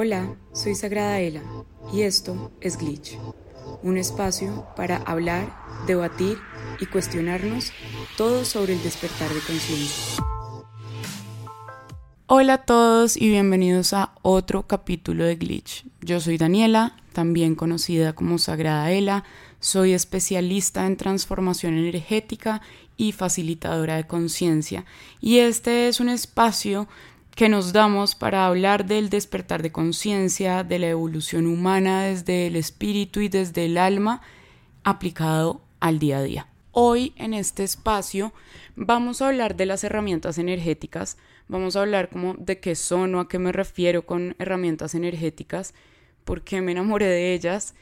Hola, soy Sagrada Ela y esto es Glitch, un espacio para hablar, debatir y cuestionarnos todo sobre el despertar de conciencia. Hola a todos y bienvenidos a otro capítulo de Glitch. Yo soy Daniela, también conocida como Sagrada Ela, soy especialista en transformación energética y facilitadora de conciencia y este es un espacio que nos damos para hablar del despertar de conciencia, de la evolución humana desde el espíritu y desde el alma aplicado al día a día. Hoy en este espacio vamos a hablar de las herramientas energéticas, vamos a hablar como de qué son o a qué me refiero con herramientas energéticas, por qué me enamoré de ellas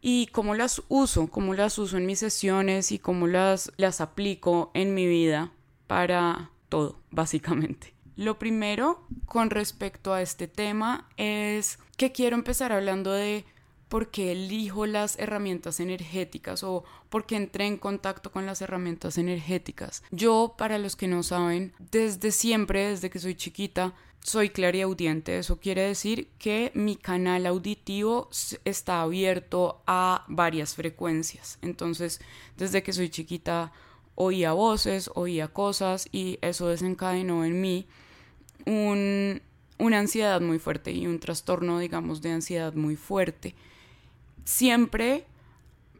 y cómo las uso, cómo las uso en mis sesiones y cómo las, las aplico en mi vida para todo, básicamente. Lo primero con respecto a este tema es que quiero empezar hablando de por qué elijo las herramientas energéticas o por qué entré en contacto con las herramientas energéticas. Yo, para los que no saben, desde siempre, desde que soy chiquita, soy clariaudiente. Eso quiere decir que mi canal auditivo está abierto a varias frecuencias. Entonces, desde que soy chiquita, oía voces, oía cosas y eso desencadenó en mí un, una ansiedad muy fuerte y un trastorno, digamos, de ansiedad muy fuerte. Siempre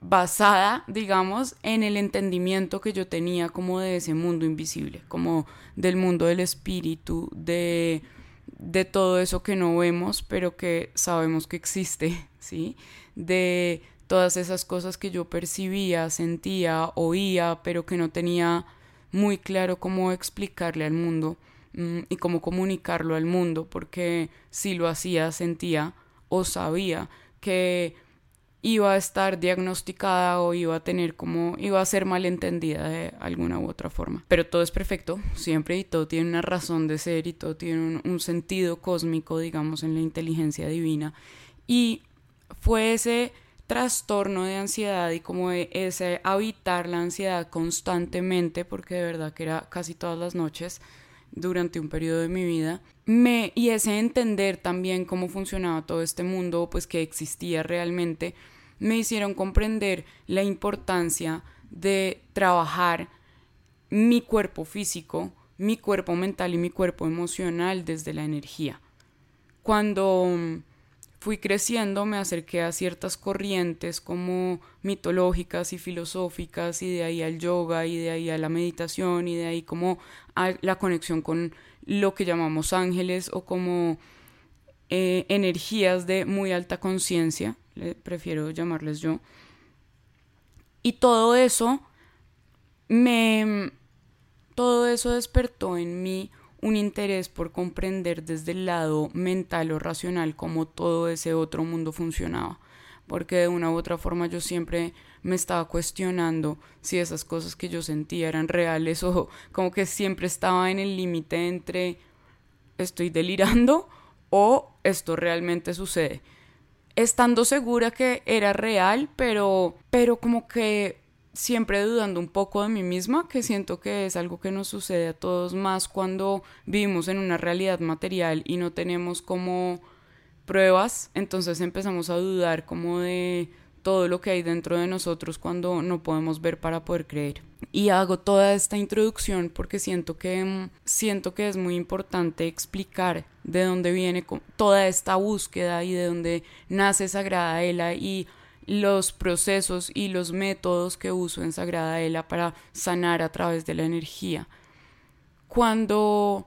basada, digamos, en el entendimiento que yo tenía como de ese mundo invisible, como del mundo del espíritu, de, de todo eso que no vemos, pero que sabemos que existe, ¿sí? De todas esas cosas que yo percibía, sentía, oía, pero que no tenía muy claro cómo explicarle al mundo y cómo comunicarlo al mundo, porque si lo hacía sentía o sabía que iba a estar diagnosticada o iba a tener como, iba a ser malentendida de alguna u otra forma. Pero todo es perfecto, siempre y todo tiene una razón de ser y todo tiene un, un sentido cósmico, digamos, en la inteligencia divina. Y fue ese trastorno de ansiedad y como ese habitar la ansiedad constantemente, porque de verdad que era casi todas las noches, durante un periodo de mi vida. Me, y ese entender también cómo funcionaba todo este mundo, pues que existía realmente, me hicieron comprender la importancia de trabajar mi cuerpo físico, mi cuerpo mental y mi cuerpo emocional desde la energía. Cuando fui creciendo me acerqué a ciertas corrientes como mitológicas y filosóficas y de ahí al yoga y de ahí a la meditación y de ahí como a la conexión con lo que llamamos ángeles o como eh, energías de muy alta conciencia, prefiero llamarles yo. Y todo eso me... Todo eso despertó en mí un interés por comprender desde el lado mental o racional cómo todo ese otro mundo funcionaba, porque de una u otra forma yo siempre me estaba cuestionando si esas cosas que yo sentía eran reales o como que siempre estaba en el límite entre estoy delirando o esto realmente sucede. Estando segura que era real, pero pero como que siempre dudando un poco de mí misma, que siento que es algo que nos sucede a todos más cuando vivimos en una realidad material y no tenemos como pruebas, entonces empezamos a dudar como de todo lo que hay dentro de nosotros cuando no podemos ver para poder creer. Y hago toda esta introducción porque siento que mm, siento que es muy importante explicar de dónde viene toda esta búsqueda y de dónde nace Sagrada Ela y los procesos y los métodos que uso en Sagrada Ela para sanar a través de la energía. Cuando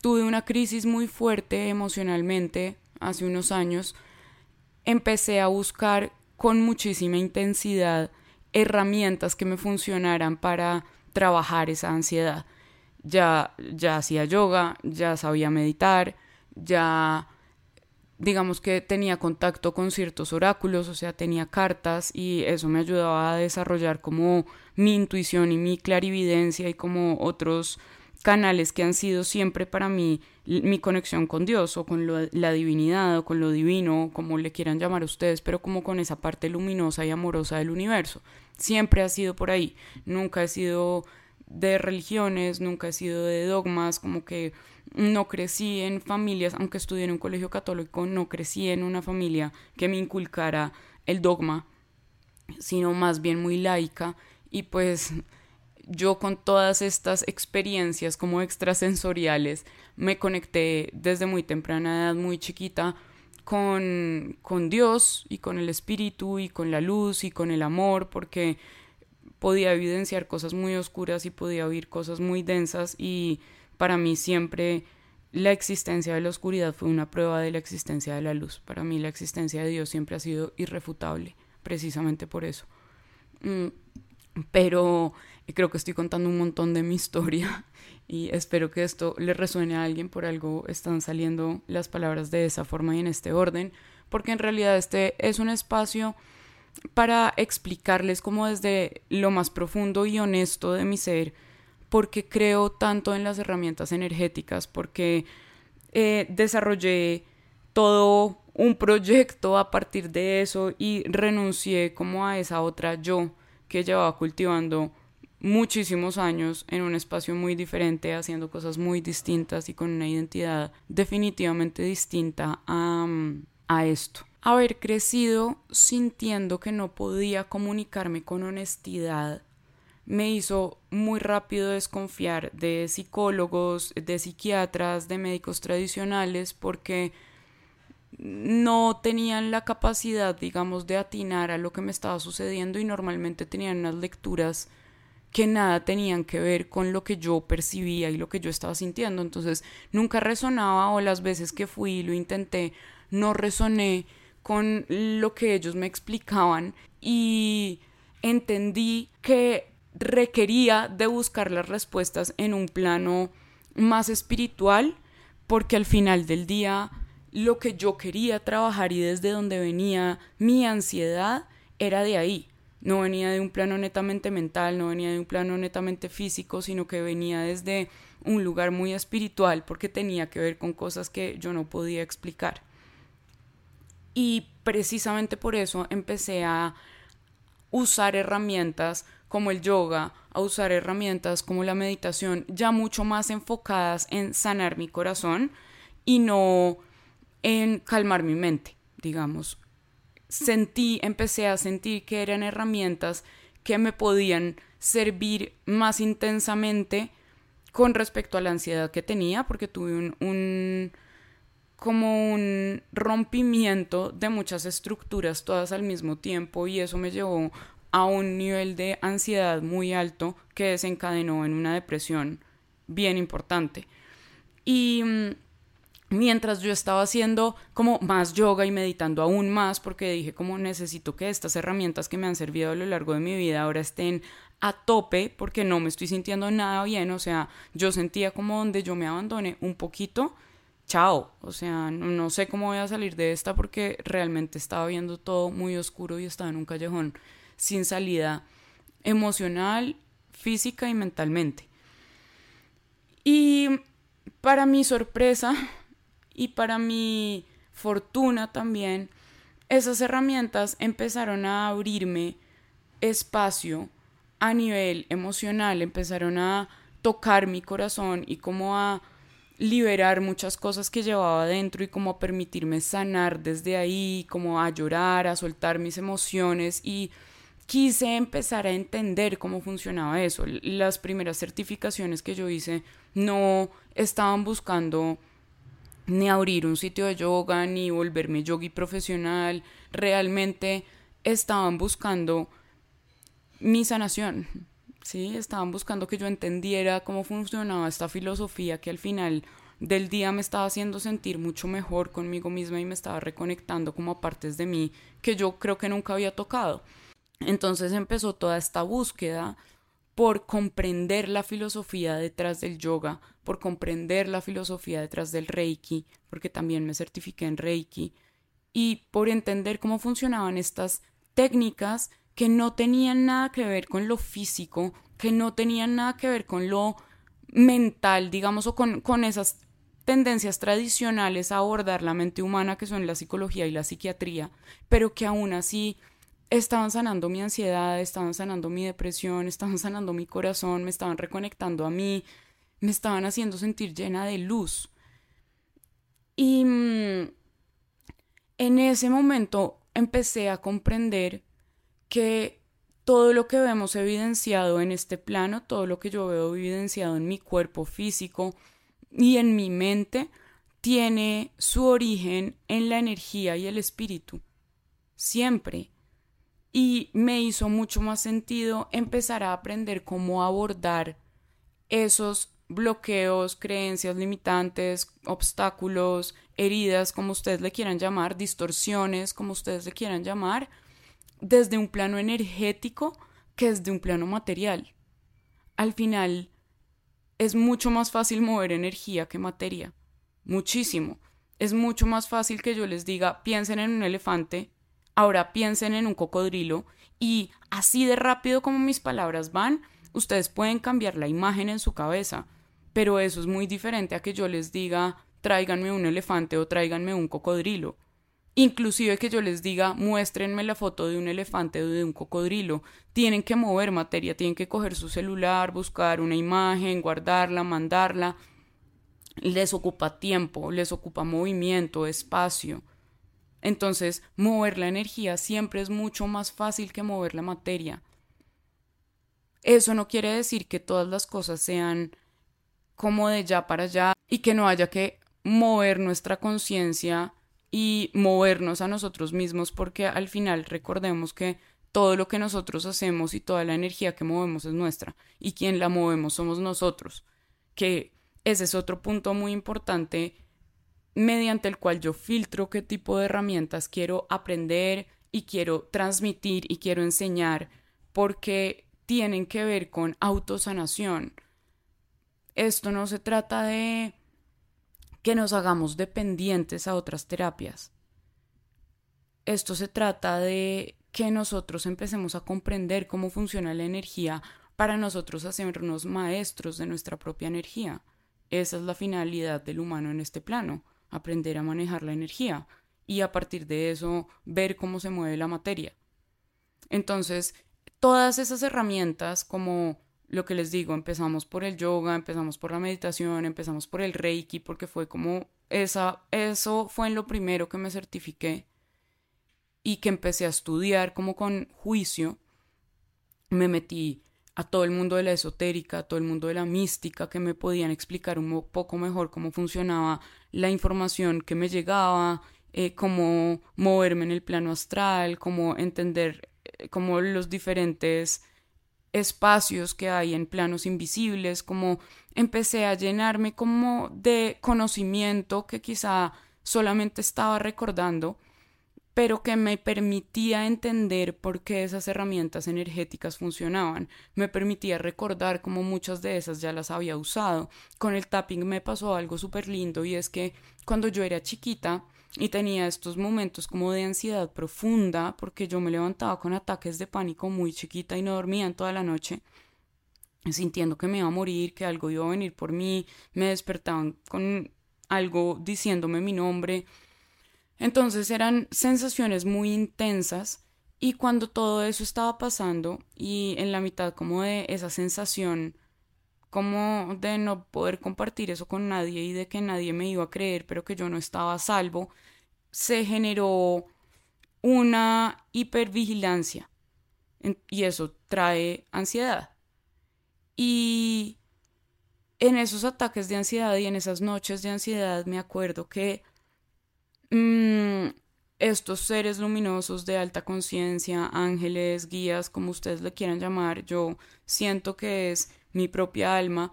tuve una crisis muy fuerte emocionalmente hace unos años, empecé a buscar con muchísima intensidad herramientas que me funcionaran para trabajar esa ansiedad. Ya, ya hacía yoga, ya sabía meditar, ya digamos que tenía contacto con ciertos oráculos, o sea, tenía cartas y eso me ayudaba a desarrollar como mi intuición y mi clarividencia y como otros canales que han sido siempre para mí mi conexión con Dios o con la divinidad o con lo divino, como le quieran llamar a ustedes, pero como con esa parte luminosa y amorosa del universo. Siempre ha sido por ahí, nunca he sido de religiones, nunca he sido de dogmas, como que no crecí en familias, aunque estudié en un colegio católico, no crecí en una familia que me inculcara el dogma, sino más bien muy laica. Y pues yo con todas estas experiencias como extrasensoriales me conecté desde muy temprana edad, muy chiquita, con, con Dios y con el Espíritu y con la luz y con el amor, porque podía evidenciar cosas muy oscuras y podía oír cosas muy densas y para mí siempre la existencia de la oscuridad fue una prueba de la existencia de la luz. Para mí la existencia de Dios siempre ha sido irrefutable, precisamente por eso. Mm, pero creo que estoy contando un montón de mi historia y espero que esto le resuene a alguien. Por algo están saliendo las palabras de esa forma y en este orden, porque en realidad este es un espacio para explicarles como desde lo más profundo y honesto de mi ser, porque creo tanto en las herramientas energéticas, porque eh, desarrollé todo un proyecto a partir de eso y renuncié como a esa otra yo que llevaba cultivando muchísimos años en un espacio muy diferente, haciendo cosas muy distintas y con una identidad definitivamente distinta a, a esto. Haber crecido sintiendo que no podía comunicarme con honestidad me hizo muy rápido desconfiar de psicólogos, de psiquiatras, de médicos tradicionales, porque no tenían la capacidad, digamos, de atinar a lo que me estaba sucediendo y normalmente tenían unas lecturas que nada tenían que ver con lo que yo percibía y lo que yo estaba sintiendo. Entonces nunca resonaba o las veces que fui y lo intenté, no resoné con lo que ellos me explicaban y entendí que requería de buscar las respuestas en un plano más espiritual, porque al final del día lo que yo quería trabajar y desde donde venía mi ansiedad era de ahí. No venía de un plano netamente mental, no venía de un plano netamente físico, sino que venía desde un lugar muy espiritual porque tenía que ver con cosas que yo no podía explicar. Y precisamente por eso empecé a usar herramientas como el yoga, a usar herramientas como la meditación, ya mucho más enfocadas en sanar mi corazón y no en calmar mi mente, digamos. Sentí, empecé a sentir que eran herramientas que me podían servir más intensamente con respecto a la ansiedad que tenía, porque tuve un, un como un rompimiento de muchas estructuras todas al mismo tiempo y eso me llevó a un nivel de ansiedad muy alto que desencadenó en una depresión bien importante. Y mm, mientras yo estaba haciendo como más yoga y meditando aún más, porque dije como necesito que estas herramientas que me han servido a lo largo de mi vida ahora estén a tope, porque no me estoy sintiendo nada bien, o sea, yo sentía como donde yo me abandoné un poquito, chao, o sea, no, no sé cómo voy a salir de esta porque realmente estaba viendo todo muy oscuro y estaba en un callejón sin salida emocional, física y mentalmente. Y para mi sorpresa y para mi fortuna también, esas herramientas empezaron a abrirme espacio a nivel emocional, empezaron a tocar mi corazón y como a liberar muchas cosas que llevaba adentro y como a permitirme sanar desde ahí, como a llorar, a soltar mis emociones y quise empezar a entender cómo funcionaba eso. Las primeras certificaciones que yo hice no estaban buscando ni abrir un sitio de yoga, ni volverme yogi profesional, realmente estaban buscando mi sanación, ¿sí? Estaban buscando que yo entendiera cómo funcionaba esta filosofía que al final del día me estaba haciendo sentir mucho mejor conmigo misma y me estaba reconectando como a partes de mí que yo creo que nunca había tocado. Entonces empezó toda esta búsqueda por comprender la filosofía detrás del yoga, por comprender la filosofía detrás del reiki, porque también me certifiqué en reiki, y por entender cómo funcionaban estas técnicas que no tenían nada que ver con lo físico, que no tenían nada que ver con lo mental, digamos, o con, con esas tendencias tradicionales a abordar la mente humana que son la psicología y la psiquiatría, pero que aún así estaban sanando mi ansiedad, estaban sanando mi depresión, estaban sanando mi corazón, me estaban reconectando a mí me estaban haciendo sentir llena de luz. Y mm, en ese momento empecé a comprender que todo lo que vemos evidenciado en este plano, todo lo que yo veo evidenciado en mi cuerpo físico y en mi mente, tiene su origen en la energía y el espíritu. Siempre. Y me hizo mucho más sentido empezar a aprender cómo abordar esos bloqueos, creencias limitantes, obstáculos, heridas, como ustedes le quieran llamar, distorsiones, como ustedes le quieran llamar, desde un plano energético que desde un plano material. Al final, es mucho más fácil mover energía que materia. Muchísimo. Es mucho más fácil que yo les diga, piensen en un elefante, ahora piensen en un cocodrilo, y así de rápido como mis palabras van, ustedes pueden cambiar la imagen en su cabeza. Pero eso es muy diferente a que yo les diga, tráiganme un elefante o tráiganme un cocodrilo. Inclusive que yo les diga, muéstrenme la foto de un elefante o de un cocodrilo. Tienen que mover materia, tienen que coger su celular, buscar una imagen, guardarla, mandarla. Les ocupa tiempo, les ocupa movimiento, espacio. Entonces, mover la energía siempre es mucho más fácil que mover la materia. Eso no quiere decir que todas las cosas sean como de ya para allá y que no haya que mover nuestra conciencia y movernos a nosotros mismos porque al final recordemos que todo lo que nosotros hacemos y toda la energía que movemos es nuestra y quien la movemos somos nosotros, que ese es otro punto muy importante mediante el cual yo filtro qué tipo de herramientas quiero aprender y quiero transmitir y quiero enseñar porque tienen que ver con autosanación. Esto no se trata de que nos hagamos dependientes a otras terapias. Esto se trata de que nosotros empecemos a comprender cómo funciona la energía para nosotros hacernos maestros de nuestra propia energía. Esa es la finalidad del humano en este plano, aprender a manejar la energía y a partir de eso ver cómo se mueve la materia. Entonces, todas esas herramientas como lo que les digo, empezamos por el yoga, empezamos por la meditación, empezamos por el reiki, porque fue como esa, eso fue en lo primero que me certifiqué y que empecé a estudiar como con juicio. Me metí a todo el mundo de la esotérica, a todo el mundo de la mística, que me podían explicar un poco mejor cómo funcionaba la información que me llegaba, eh, cómo moverme en el plano astral, cómo entender eh, los diferentes espacios que hay en planos invisibles, como empecé a llenarme como de conocimiento que quizá solamente estaba recordando, pero que me permitía entender por qué esas herramientas energéticas funcionaban, me permitía recordar cómo muchas de esas ya las había usado. Con el tapping me pasó algo súper lindo y es que cuando yo era chiquita, y tenía estos momentos como de ansiedad profunda porque yo me levantaba con ataques de pánico muy chiquita y no dormía en toda la noche sintiendo que me iba a morir, que algo iba a venir por mí, me despertaban con algo diciéndome mi nombre. Entonces eran sensaciones muy intensas y cuando todo eso estaba pasando y en la mitad como de esa sensación como de no poder compartir eso con nadie y de que nadie me iba a creer, pero que yo no estaba a salvo, se generó una hipervigilancia y eso trae ansiedad. Y en esos ataques de ansiedad y en esas noches de ansiedad me acuerdo que mm, estos seres luminosos de alta conciencia, ángeles, guías, como ustedes le quieran llamar, yo siento que es mi propia alma,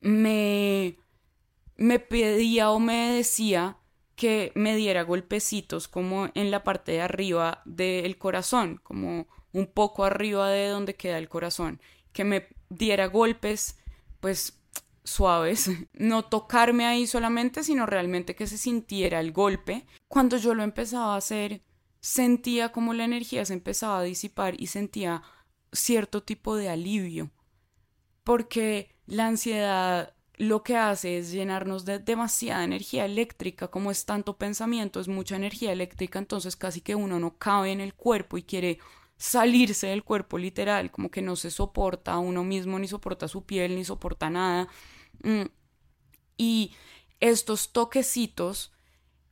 me, me pedía o me decía que me diera golpecitos como en la parte de arriba del corazón, como un poco arriba de donde queda el corazón, que me diera golpes pues suaves, no tocarme ahí solamente, sino realmente que se sintiera el golpe. Cuando yo lo empezaba a hacer, sentía como la energía se empezaba a disipar y sentía cierto tipo de alivio, porque la ansiedad lo que hace es llenarnos de demasiada energía eléctrica, como es tanto pensamiento, es mucha energía eléctrica, entonces casi que uno no cabe en el cuerpo y quiere salirse del cuerpo literal, como que no se soporta uno mismo, ni soporta su piel, ni soporta nada. Mm. Y estos toquecitos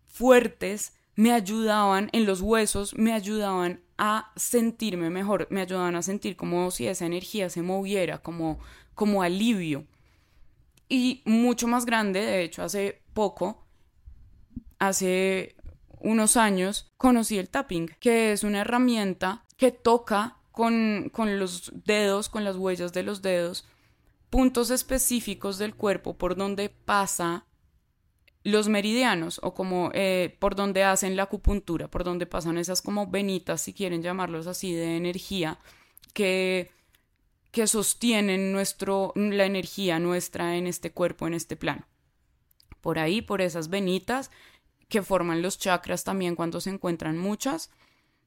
fuertes me ayudaban en los huesos, me ayudaban a sentirme mejor, me ayudaban a sentir como si esa energía se moviera, como, como alivio. Y mucho más grande, de hecho, hace poco, hace unos años, conocí el tapping, que es una herramienta que toca con, con los dedos, con las huellas de los dedos, puntos específicos del cuerpo por donde pasa los meridianos o como eh, por donde hacen la acupuntura, por donde pasan esas como venitas, si quieren llamarlos así, de energía que, que sostienen nuestro, la energía nuestra en este cuerpo, en este plano. Por ahí, por esas venitas que forman los chakras también cuando se encuentran muchas,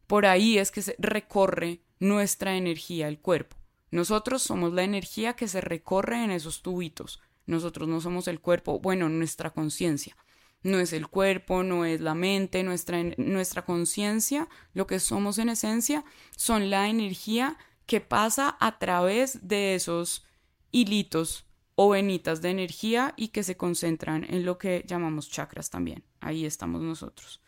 por ahí es que se recorre nuestra energía, el cuerpo. Nosotros somos la energía que se recorre en esos tubitos. Nosotros no somos el cuerpo, bueno, nuestra conciencia. No es el cuerpo, no es la mente, nuestra, nuestra conciencia, lo que somos en esencia, son la energía que pasa a través de esos hilitos o venitas de energía y que se concentran en lo que llamamos chakras también. Ahí estamos nosotros.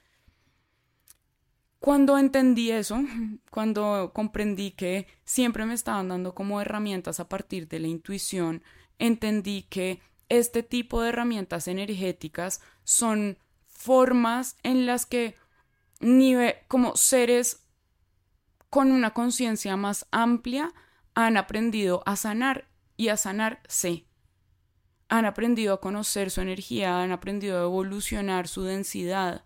Cuando entendí eso, cuando comprendí que siempre me estaban dando como herramientas a partir de la intuición, entendí que este tipo de herramientas energéticas son formas en las que como seres con una conciencia más amplia han aprendido a sanar y a sanarse. Han aprendido a conocer su energía, han aprendido a evolucionar su densidad,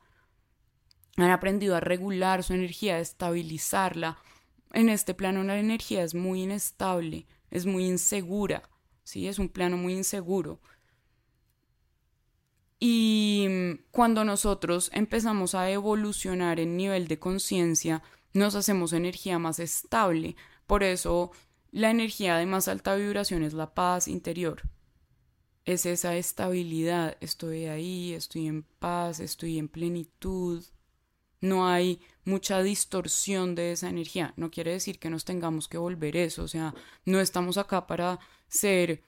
han aprendido a regular su energía, a estabilizarla. En este plano la energía es muy inestable, es muy insegura. ¿sí? Es un plano muy inseguro. Y cuando nosotros empezamos a evolucionar en nivel de conciencia, nos hacemos energía más estable. Por eso la energía de más alta vibración es la paz interior. Es esa estabilidad. Estoy ahí, estoy en paz, estoy en plenitud. No hay mucha distorsión de esa energía. No quiere decir que nos tengamos que volver eso. O sea, no estamos acá para ser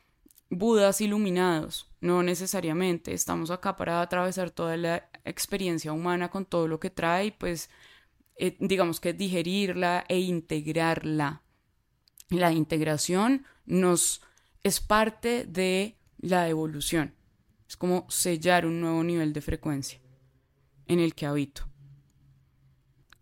budas iluminados, no necesariamente. Estamos acá para atravesar toda la experiencia humana con todo lo que trae, pues eh, digamos que digerirla e integrarla. La integración nos es parte de la evolución. Es como sellar un nuevo nivel de frecuencia en el que habito.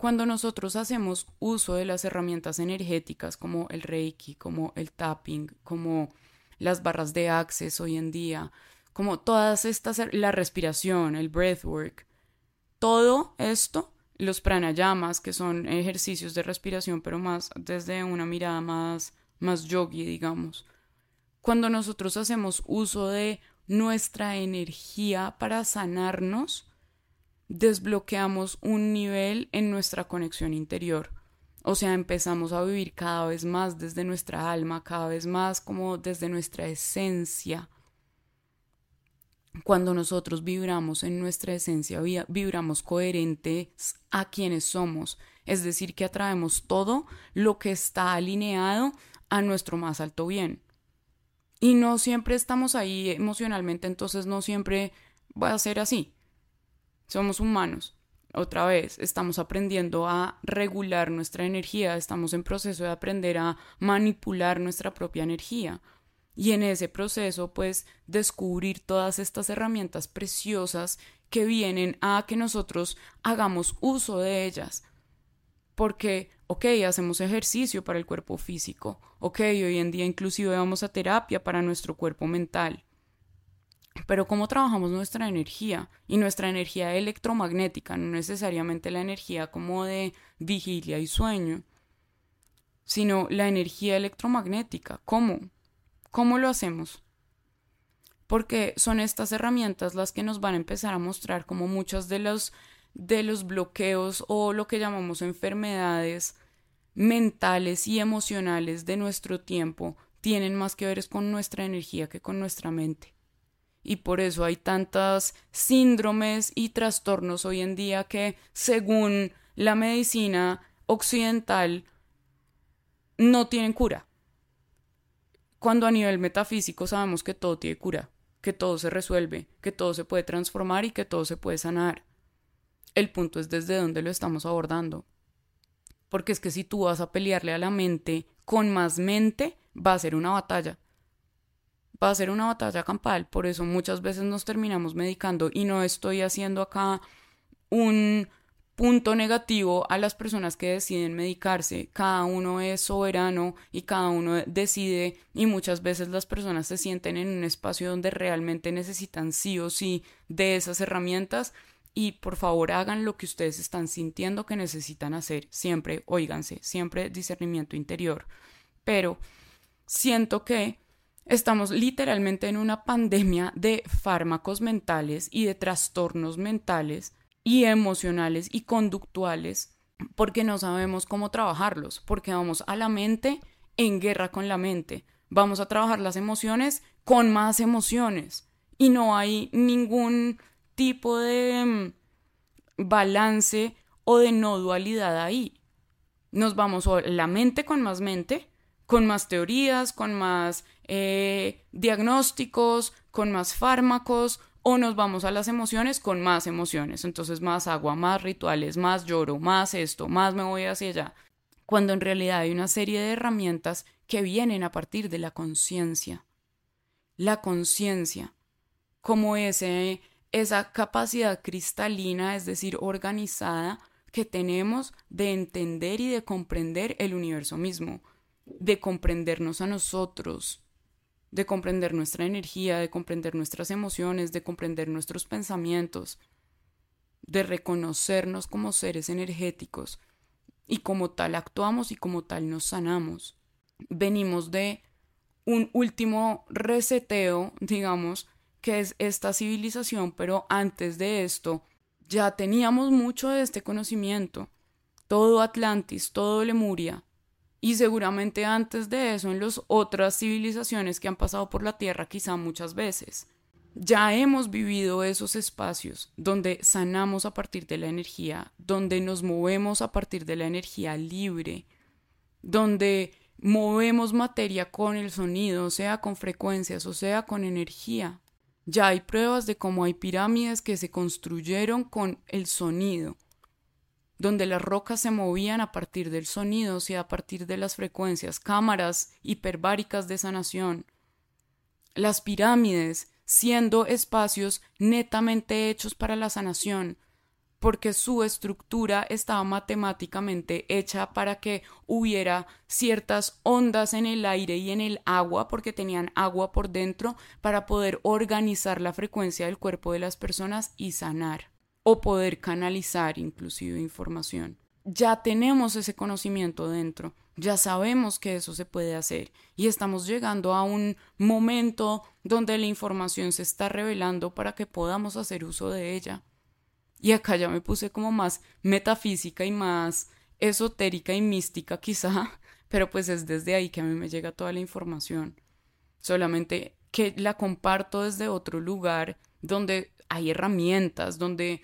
Cuando nosotros hacemos uso de las herramientas energéticas como el reiki, como el tapping, como las barras de access hoy en día, como todas estas, la respiración, el breathwork, todo esto, los pranayamas, que son ejercicios de respiración, pero más desde una mirada más, más yogi, digamos. Cuando nosotros hacemos uso de nuestra energía para sanarnos, desbloqueamos un nivel en nuestra conexión interior. O sea, empezamos a vivir cada vez más desde nuestra alma, cada vez más como desde nuestra esencia. Cuando nosotros vibramos en nuestra esencia, vibramos coherentes a quienes somos, es decir, que atraemos todo lo que está alineado a nuestro más alto bien. Y no siempre estamos ahí emocionalmente, entonces no siempre va a ser así. Somos humanos. Otra vez, estamos aprendiendo a regular nuestra energía, estamos en proceso de aprender a manipular nuestra propia energía. Y en ese proceso, pues, descubrir todas estas herramientas preciosas que vienen a que nosotros hagamos uso de ellas. Porque, ok, hacemos ejercicio para el cuerpo físico, ok, hoy en día inclusive vamos a terapia para nuestro cuerpo mental, pero cómo trabajamos nuestra energía y nuestra energía electromagnética, no necesariamente la energía como de vigilia y sueño, sino la energía electromagnética. ¿Cómo? ¿Cómo lo hacemos? Porque son estas herramientas las que nos van a empezar a mostrar cómo muchos de los, de los bloqueos o lo que llamamos enfermedades mentales y emocionales de nuestro tiempo tienen más que ver con nuestra energía que con nuestra mente y por eso hay tantas síndromes y trastornos hoy en día que, según la medicina occidental, no tienen cura. Cuando a nivel metafísico sabemos que todo tiene cura, que todo se resuelve, que todo se puede transformar y que todo se puede sanar. El punto es desde dónde lo estamos abordando. Porque es que si tú vas a pelearle a la mente con más mente, va a ser una batalla. Va a ser una batalla campal. Por eso muchas veces nos terminamos medicando y no estoy haciendo acá un punto negativo a las personas que deciden medicarse. Cada uno es soberano y cada uno decide y muchas veces las personas se sienten en un espacio donde realmente necesitan sí o sí de esas herramientas y por favor hagan lo que ustedes están sintiendo que necesitan hacer. Siempre, oíganse, siempre discernimiento interior. Pero siento que estamos literalmente en una pandemia de fármacos mentales y de trastornos mentales y emocionales y conductuales porque no sabemos cómo trabajarlos, porque vamos a la mente en guerra con la mente. Vamos a trabajar las emociones con más emociones y no hay ningún tipo de mm, balance o de no dualidad ahí. Nos vamos a la mente con más mente, con más teorías, con más eh, diagnósticos, con más fármacos, o nos vamos a las emociones con más emociones. Entonces más agua, más rituales, más lloro, más esto, más me voy hacia allá. Cuando en realidad hay una serie de herramientas que vienen a partir de la conciencia. La conciencia, como ese esa capacidad cristalina, es decir, organizada, que tenemos de entender y de comprender el universo mismo, de comprendernos a nosotros, de comprender nuestra energía, de comprender nuestras emociones, de comprender nuestros pensamientos, de reconocernos como seres energéticos y como tal actuamos y como tal nos sanamos. Venimos de un último reseteo, digamos, que es esta civilización, pero antes de esto ya teníamos mucho de este conocimiento. Todo Atlantis, todo Lemuria, y seguramente antes de eso en las otras civilizaciones que han pasado por la Tierra quizá muchas veces. Ya hemos vivido esos espacios donde sanamos a partir de la energía, donde nos movemos a partir de la energía libre, donde movemos materia con el sonido, sea con frecuencias o sea con energía. Ya hay pruebas de cómo hay pirámides que se construyeron con el sonido, donde las rocas se movían a partir del sonido y a partir de las frecuencias, cámaras hiperbáricas de sanación. Las pirámides siendo espacios netamente hechos para la sanación, porque su estructura estaba matemáticamente hecha para que hubiera ciertas ondas en el aire y en el agua, porque tenían agua por dentro, para poder organizar la frecuencia del cuerpo de las personas y sanar, o poder canalizar inclusive información. Ya tenemos ese conocimiento dentro, ya sabemos que eso se puede hacer y estamos llegando a un momento donde la información se está revelando para que podamos hacer uso de ella. Y acá ya me puse como más metafísica y más esotérica y mística quizá, pero pues es desde ahí que a mí me llega toda la información. Solamente que la comparto desde otro lugar donde hay herramientas, donde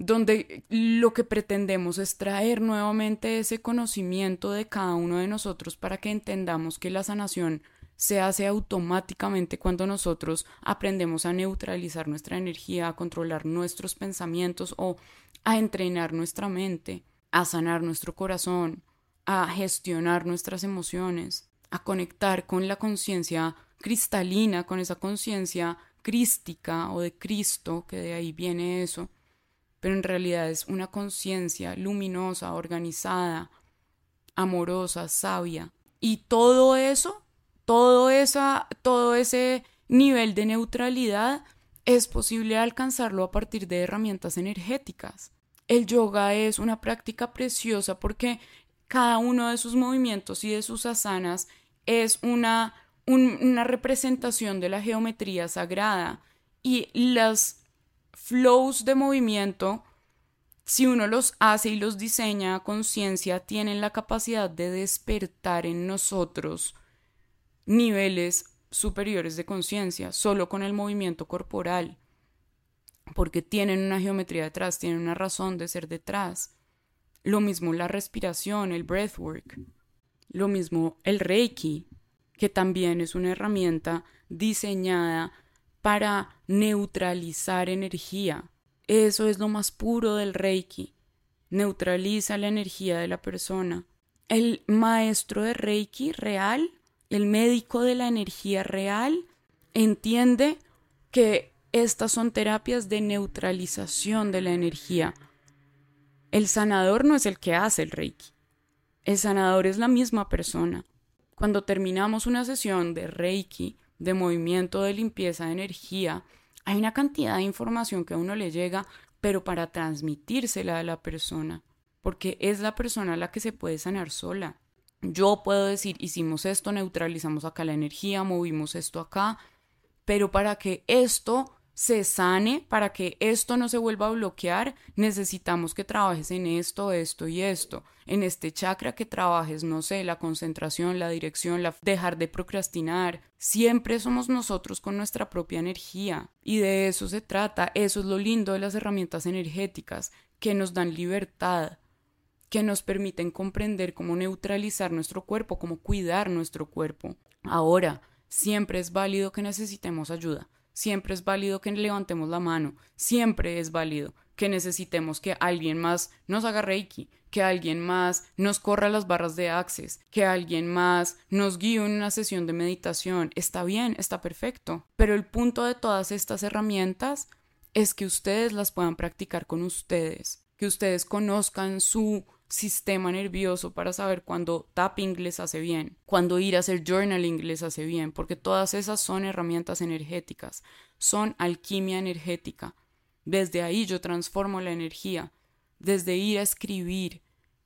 donde lo que pretendemos es traer nuevamente ese conocimiento de cada uno de nosotros para que entendamos que la sanación se hace automáticamente cuando nosotros aprendemos a neutralizar nuestra energía, a controlar nuestros pensamientos o a entrenar nuestra mente, a sanar nuestro corazón, a gestionar nuestras emociones, a conectar con la conciencia cristalina, con esa conciencia crística o de Cristo, que de ahí viene eso, pero en realidad es una conciencia luminosa, organizada, amorosa, sabia. Y todo eso todo, esa, todo ese nivel de neutralidad es posible alcanzarlo a partir de herramientas energéticas. El yoga es una práctica preciosa porque cada uno de sus movimientos y de sus asanas es una, una representación de la geometría sagrada y las flows de movimiento, si uno los hace y los diseña a conciencia, tienen la capacidad de despertar en nosotros niveles superiores de conciencia solo con el movimiento corporal, porque tienen una geometría detrás, tienen una razón de ser detrás. Lo mismo la respiración, el breathwork. Lo mismo el Reiki, que también es una herramienta diseñada para neutralizar energía. Eso es lo más puro del Reiki. Neutraliza la energía de la persona. El maestro de Reiki real, el médico de la energía real, entiende que estas son terapias de neutralización de la energía. El sanador no es el que hace el Reiki. El sanador es la misma persona. Cuando terminamos una sesión de Reiki, de movimiento de limpieza de energía, hay una cantidad de información que a uno le llega, pero para transmitírsela a la persona, porque es la persona la que se puede sanar sola. Yo puedo decir, hicimos esto, neutralizamos acá la energía, movimos esto acá, pero para que esto se sane, para que esto no se vuelva a bloquear, necesitamos que trabajes en esto, esto y esto. En este chakra que trabajes, no sé, la concentración, la dirección, la dejar de procrastinar. Siempre somos nosotros con nuestra propia energía. Y de eso se trata. Eso es lo lindo de las herramientas energéticas, que nos dan libertad que nos permiten comprender cómo neutralizar nuestro cuerpo, cómo cuidar nuestro cuerpo. Ahora, siempre es válido que necesitemos ayuda Siempre es válido que levantemos la mano, siempre es válido que necesitemos que alguien más nos haga reiki, que alguien más nos corra las barras de access, que alguien más nos guíe en una sesión de meditación. Está bien, está perfecto. Pero el punto de todas estas herramientas es que ustedes las puedan practicar con ustedes, que ustedes conozcan su sistema nervioso para saber cuándo tapping les hace bien, cuándo ir a hacer journaling les hace bien, porque todas esas son herramientas energéticas, son alquimia energética. Desde ahí yo transformo la energía, desde ir a escribir,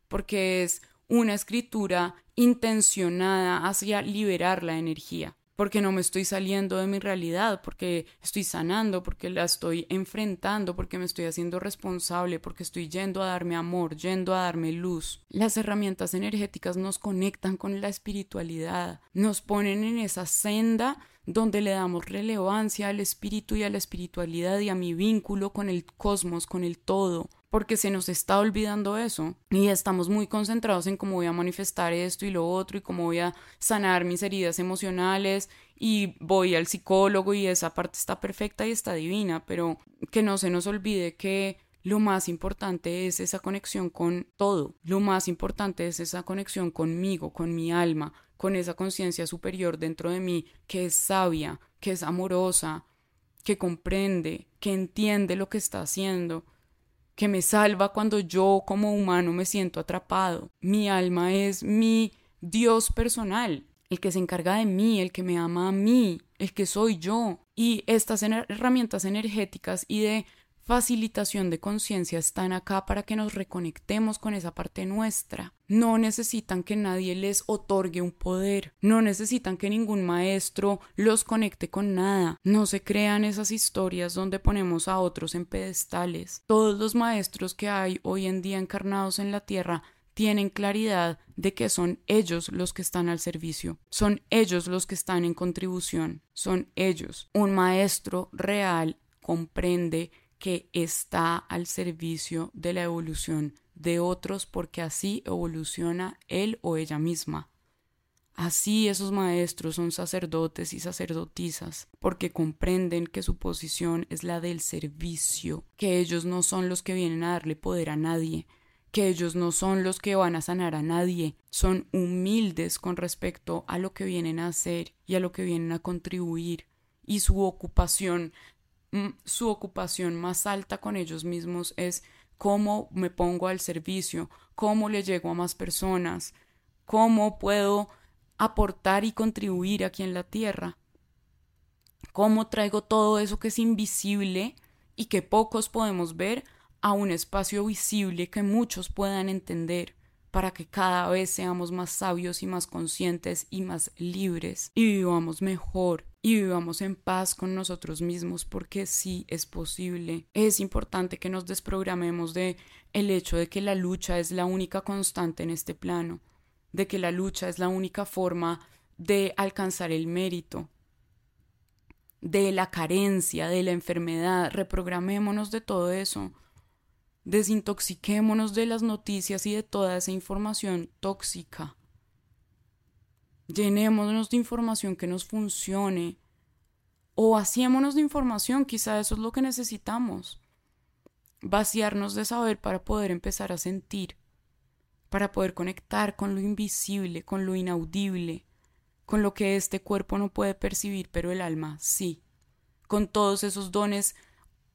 porque es una escritura intencionada hacia liberar la energía porque no me estoy saliendo de mi realidad, porque estoy sanando, porque la estoy enfrentando, porque me estoy haciendo responsable, porque estoy yendo a darme amor, yendo a darme luz. Las herramientas energéticas nos conectan con la espiritualidad, nos ponen en esa senda donde le damos relevancia al espíritu y a la espiritualidad y a mi vínculo con el cosmos, con el todo, porque se nos está olvidando eso y estamos muy concentrados en cómo voy a manifestar esto y lo otro y cómo voy a sanar mis heridas emocionales y voy al psicólogo y esa parte está perfecta y está divina, pero que no se nos olvide que lo más importante es esa conexión con todo, lo más importante es esa conexión conmigo, con mi alma, con esa conciencia superior dentro de mí que es sabia, que es amorosa, que comprende, que entiende lo que está haciendo que me salva cuando yo como humano me siento atrapado. Mi alma es mi Dios personal, el que se encarga de mí, el que me ama a mí, el que soy yo. Y estas herramientas energéticas y de facilitación de conciencia están acá para que nos reconectemos con esa parte nuestra. No necesitan que nadie les otorgue un poder, no necesitan que ningún maestro los conecte con nada. No se crean esas historias donde ponemos a otros en pedestales. Todos los maestros que hay hoy en día encarnados en la tierra tienen claridad de que son ellos los que están al servicio, son ellos los que están en contribución, son ellos. Un maestro real comprende que está al servicio de la evolución de otros porque así evoluciona él o ella misma. Así esos maestros son sacerdotes y sacerdotisas, porque comprenden que su posición es la del servicio, que ellos no son los que vienen a darle poder a nadie, que ellos no son los que van a sanar a nadie, son humildes con respecto a lo que vienen a hacer y a lo que vienen a contribuir, y su ocupación su ocupación más alta con ellos mismos es cómo me pongo al servicio, cómo le llego a más personas, cómo puedo aportar y contribuir aquí en la tierra, cómo traigo todo eso que es invisible y que pocos podemos ver a un espacio visible que muchos puedan entender para que cada vez seamos más sabios y más conscientes y más libres y vivamos mejor y vivamos en paz con nosotros mismos porque sí es posible. Es importante que nos desprogramemos de el hecho de que la lucha es la única constante en este plano, de que la lucha es la única forma de alcanzar el mérito, de la carencia, de la enfermedad, reprogramémonos de todo eso Desintoxiquémonos de las noticias y de toda esa información tóxica. Llenémonos de información que nos funcione. O vaciémonos de información, quizá eso es lo que necesitamos. Vaciarnos de saber para poder empezar a sentir, para poder conectar con lo invisible, con lo inaudible, con lo que este cuerpo no puede percibir, pero el alma sí, con todos esos dones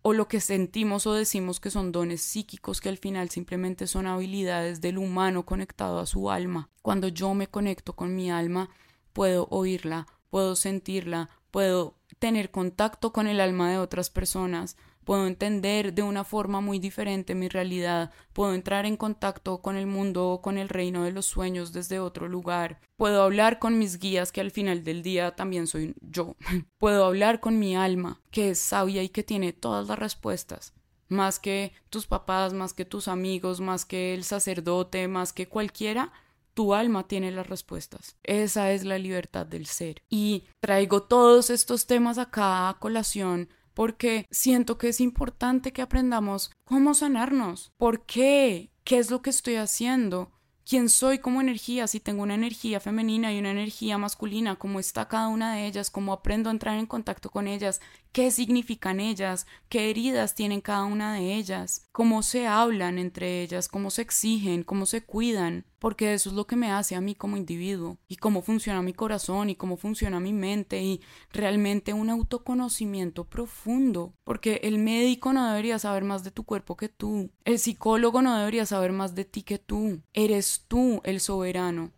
o lo que sentimos o decimos que son dones psíquicos que al final simplemente son habilidades del humano conectado a su alma. Cuando yo me conecto con mi alma, puedo oírla, puedo sentirla, puedo tener contacto con el alma de otras personas, puedo entender de una forma muy diferente mi realidad, puedo entrar en contacto con el mundo o con el reino de los sueños desde otro lugar, puedo hablar con mis guías que al final del día también soy yo, puedo hablar con mi alma que es sabia y que tiene todas las respuestas más que tus papás, más que tus amigos, más que el sacerdote, más que cualquiera, tu alma tiene las respuestas. Esa es la libertad del ser. Y traigo todos estos temas acá a colación porque siento que es importante que aprendamos cómo sanarnos, por qué, qué es lo que estoy haciendo, quién soy como energía, si tengo una energía femenina y una energía masculina, cómo está cada una de ellas, cómo aprendo a entrar en contacto con ellas, qué significan ellas, qué heridas tienen cada una de ellas, cómo se hablan entre ellas, cómo se exigen, cómo se cuidan, porque eso es lo que me hace a mí como individuo, y cómo funciona mi corazón, y cómo funciona mi mente, y realmente un autoconocimiento profundo, porque el médico no debería saber más de tu cuerpo que tú, el psicólogo no debería saber más de ti que tú, eres tú el soberano,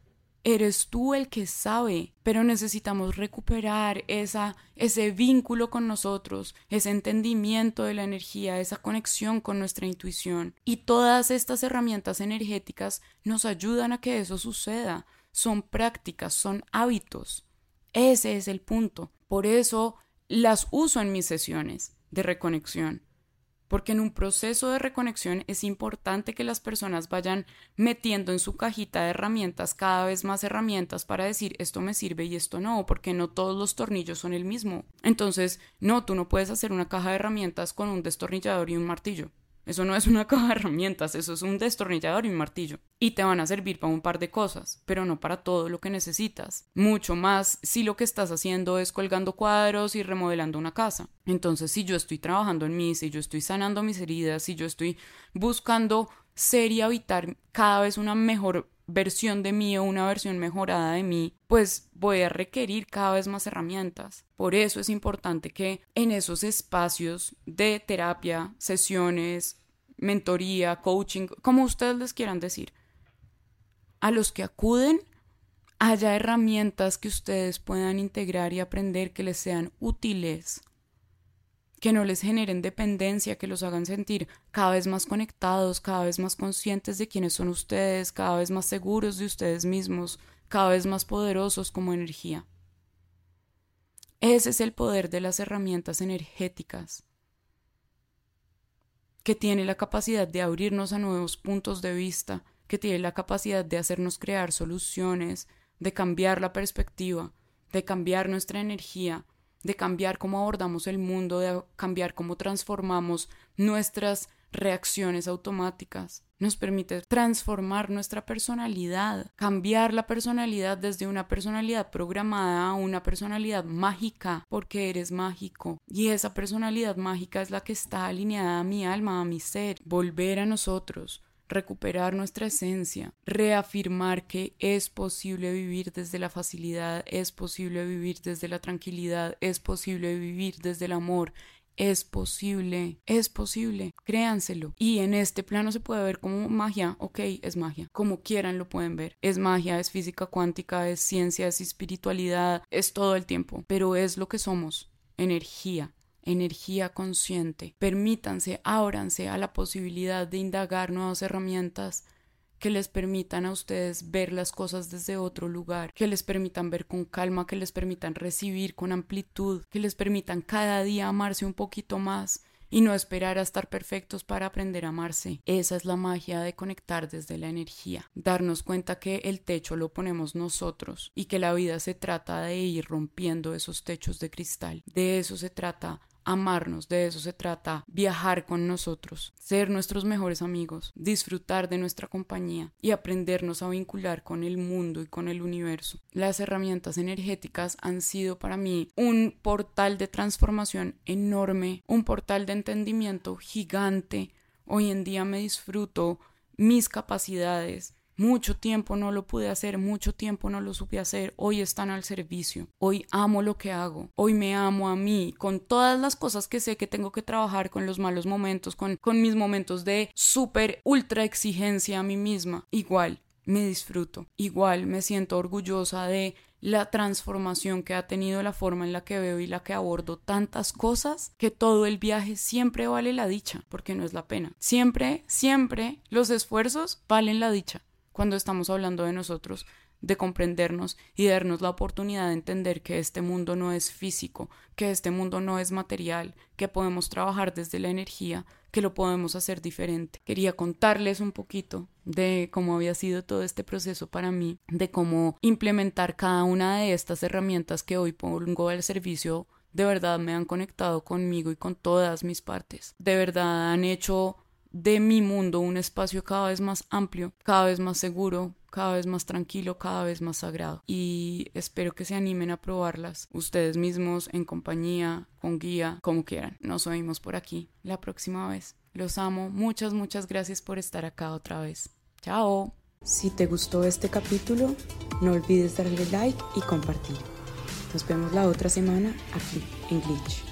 Eres tú el que sabe, pero necesitamos recuperar esa, ese vínculo con nosotros, ese entendimiento de la energía, esa conexión con nuestra intuición. Y todas estas herramientas energéticas nos ayudan a que eso suceda. Son prácticas, son hábitos. Ese es el punto. Por eso las uso en mis sesiones de reconexión porque en un proceso de reconexión es importante que las personas vayan metiendo en su cajita de herramientas cada vez más herramientas para decir esto me sirve y esto no, porque no todos los tornillos son el mismo. Entonces, no, tú no puedes hacer una caja de herramientas con un destornillador y un martillo. Eso no es una caja de herramientas, eso es un destornillador y un martillo. Y te van a servir para un par de cosas, pero no para todo lo que necesitas. Mucho más si lo que estás haciendo es colgando cuadros y remodelando una casa. Entonces, si yo estoy trabajando en mí, si yo estoy sanando mis heridas, si yo estoy buscando ser y habitar cada vez una mejor versión de mí o una versión mejorada de mí, pues voy a requerir cada vez más herramientas. Por eso es importante que en esos espacios de terapia, sesiones, mentoría, coaching, como ustedes les quieran decir, a los que acuden haya herramientas que ustedes puedan integrar y aprender que les sean útiles que no les generen dependencia, que los hagan sentir cada vez más conectados, cada vez más conscientes de quiénes son ustedes, cada vez más seguros de ustedes mismos, cada vez más poderosos como energía. Ese es el poder de las herramientas energéticas, que tiene la capacidad de abrirnos a nuevos puntos de vista, que tiene la capacidad de hacernos crear soluciones, de cambiar la perspectiva, de cambiar nuestra energía, de cambiar cómo abordamos el mundo, de cambiar cómo transformamos nuestras reacciones automáticas. Nos permite transformar nuestra personalidad, cambiar la personalidad desde una personalidad programada a una personalidad mágica, porque eres mágico. Y esa personalidad mágica es la que está alineada a mi alma, a mi ser. Volver a nosotros, recuperar nuestra esencia, reafirmar que es posible vivir desde la facilidad, es posible vivir desde la tranquilidad, es posible vivir desde el amor, es posible, es posible, créanselo. Y en este plano se puede ver como magia, ok, es magia, como quieran lo pueden ver. Es magia, es física cuántica, es ciencia, es espiritualidad, es todo el tiempo, pero es lo que somos, energía energía consciente. Permítanse, ábranse a la posibilidad de indagar nuevas herramientas que les permitan a ustedes ver las cosas desde otro lugar, que les permitan ver con calma, que les permitan recibir con amplitud, que les permitan cada día amarse un poquito más y no esperar a estar perfectos para aprender a amarse. Esa es la magia de conectar desde la energía, darnos cuenta que el techo lo ponemos nosotros y que la vida se trata de ir rompiendo esos techos de cristal. De eso se trata amarnos, de eso se trata viajar con nosotros, ser nuestros mejores amigos, disfrutar de nuestra compañía y aprendernos a vincular con el mundo y con el universo. Las herramientas energéticas han sido para mí un portal de transformación enorme, un portal de entendimiento gigante. Hoy en día me disfruto mis capacidades, mucho tiempo no lo pude hacer, mucho tiempo no lo supe hacer. Hoy están al servicio. Hoy amo lo que hago. Hoy me amo a mí con todas las cosas que sé que tengo que trabajar, con los malos momentos, con, con mis momentos de súper ultra exigencia a mí misma. Igual, me disfruto. Igual me siento orgullosa de la transformación que ha tenido la forma en la que veo y la que abordo tantas cosas que todo el viaje siempre vale la dicha, porque no es la pena. Siempre, siempre los esfuerzos valen la dicha cuando estamos hablando de nosotros, de comprendernos y darnos la oportunidad de entender que este mundo no es físico, que este mundo no es material, que podemos trabajar desde la energía, que lo podemos hacer diferente. Quería contarles un poquito de cómo había sido todo este proceso para mí, de cómo implementar cada una de estas herramientas que hoy pongo al servicio de verdad me han conectado conmigo y con todas mis partes. De verdad han hecho de mi mundo un espacio cada vez más amplio, cada vez más seguro, cada vez más tranquilo, cada vez más sagrado. Y espero que se animen a probarlas ustedes mismos, en compañía, con guía, como quieran. Nos oímos por aquí la próxima vez. Los amo. Muchas, muchas gracias por estar acá otra vez. Chao. Si te gustó este capítulo, no olvides darle like y compartir. Nos vemos la otra semana aquí en Glitch.